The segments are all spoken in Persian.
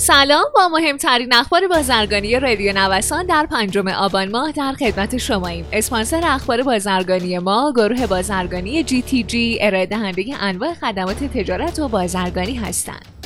سلام با مهمترین اخبار بازرگانی رادیو نوسان در پنجم آبان ماه در خدمت شماییم. اسپانسر اخبار بازرگانی ما گروه بازرگانی جی تی جی ارائه دهنده انواع خدمات تجارت و بازرگانی هستند.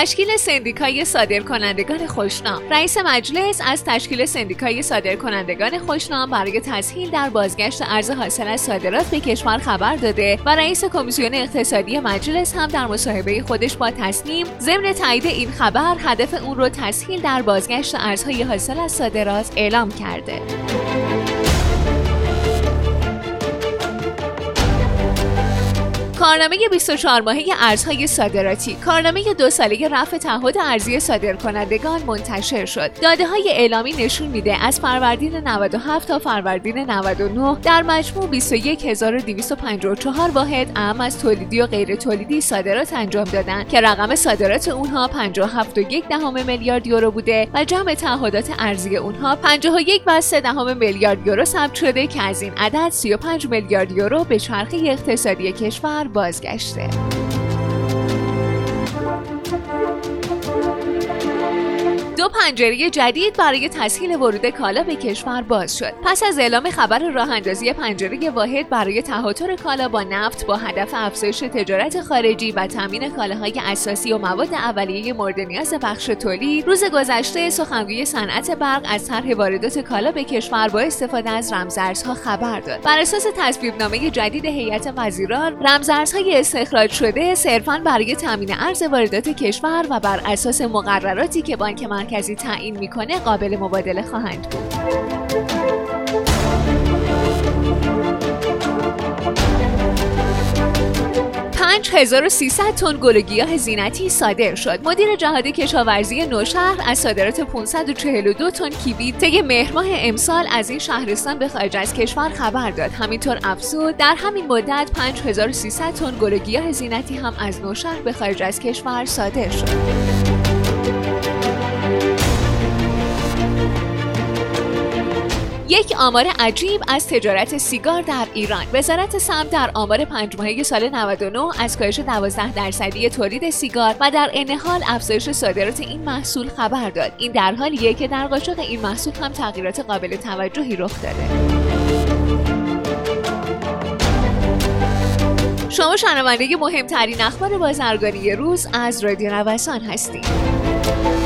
تشکیل سندیکای صادرکنندگان خوشنام. رئیس مجلس از تشکیل سندیکای صادرکنندگان خوشنام برای تسهیل در بازگشت ارز حاصل از صادرات به کشور خبر داده و رئیس کمیسیون اقتصادی مجلس هم در مصاحبه خودش با تصمیم ضمن تایید این خبر هدف اون رو تسهیل در بازگشت ارزهای حاصل از صادرات اعلام کرده. کارنامه 24 ماهه ارزهای صادراتی. کارنامه دو ساله رفع تعهد ارزی صادرکنندگان منتشر شد. داده های اعلامی نشون میده از فروردین 97 تا فروردین 99 در مجموع 21254 واحد اهم از تولیدی و غیر تولیدی صادرات انجام دادن که رقم صادرات اونها 57.1 دهم میلیارد یورو بوده و جمع تعهدات ارزی اونها 51 و 3 دهم میلیارد یورو ثبت شده که از این عدد 35 میلیارد یورو به چرخه اقتصادی کشور بازگشته. دو پنجره جدید برای تسهیل ورود کالا به کشور باز شد. پس از اعلام خبر راه اندازی پنجره واحد برای تهاتر کالا با نفت با هدف افزایش تجارت خارجی و تامین کالاهای اساسی و مواد اولیه مورد نیاز بخش تولید روز گذشته سخنگوی صنعت برق از طرح واردات کالا به کشور با استفاده از رمزارزها خبر داد. بر اساس تصویبنامه جدید هیئت وزیران رمزارزهای استخراج شده صرفا برای تامین ارز واردات کشور و بر اساس مقرراتی که بانک مرکزی تعیین می‌کنه قابل مبادله خواهند بود 5300 تن گل گیاه زینتی صادر شد. مدیر جهاد کشاورزی نوشهر از صادرات 542 تن کیوی طی مهر ماه امسال از این شهرستان به خارج از کشور خبر داد. همینطور افزود در همین مدت 5300 تن گل گیاه زینتی هم از نوشهر به خارج از کشور صادر شد. یک آمار عجیب از تجارت سیگار در ایران. وزارت سمت در آمار پنج ماهه سال 99 از کاهش 12 درصدی تولید سیگار و در عین حال افزایش صادرات این محصول خبر داد. این در حالیه که در قاچاق این محصول هم تغییرات قابل توجهی رخ داده. شما شنونده مهمترین اخبار بازرگانی روز از رادیو نوسان هستید.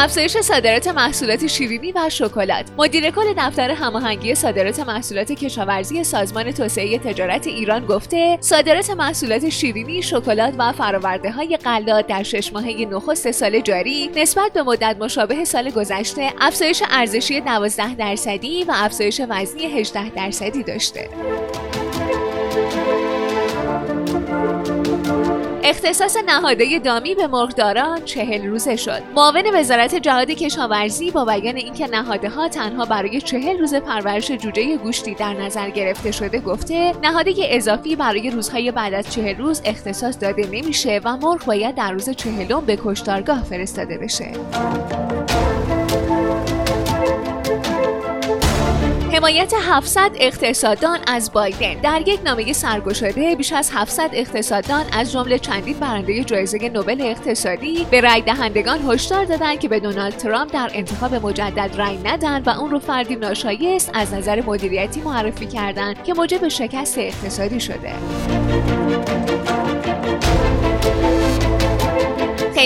افزایش صادرات محصولات شیرینی و شکلات. مدیر کل دفتر هماهنگی صادرات محصولات کشاورزی سازمان توسعه تجارت ایران گفته صادرات محصولات شیرینی شکلات و فراورده های غلات در شش ماهه نخست سال جاری نسبت به مدت مشابه سال گذشته افزایش ارزشی 12 درصدی و افزایش وزنی 18 درصدی داشته. اختصاص نهاده دامی به مرغداران چهل روزه شد. معاون وزارت جهاد کشاورزی با بیان اینکه نهاده ها تنها برای چهل روز پرورش جوجه گوشتی در نظر گرفته شده گفته نهاده اضافی برای روزهای بعد از چهل روز اختصاص داده نمیشه و مرغ باید در روز چهلم به کشتارگاه فرستاده بشه. حمایت 700 اقتصاددان از بایدن در یک نامه سرگشاده بیش از 700 اقتصاددان از جمله چندین برنده جایزه نوبل اقتصادی به رای دهندگان هشدار دادند که به دونالد ترامپ در انتخاب مجدد رای ندن و اون رو فردی ناشایست از نظر مدیریتی معرفی کردند که موجب شکست اقتصادی شده.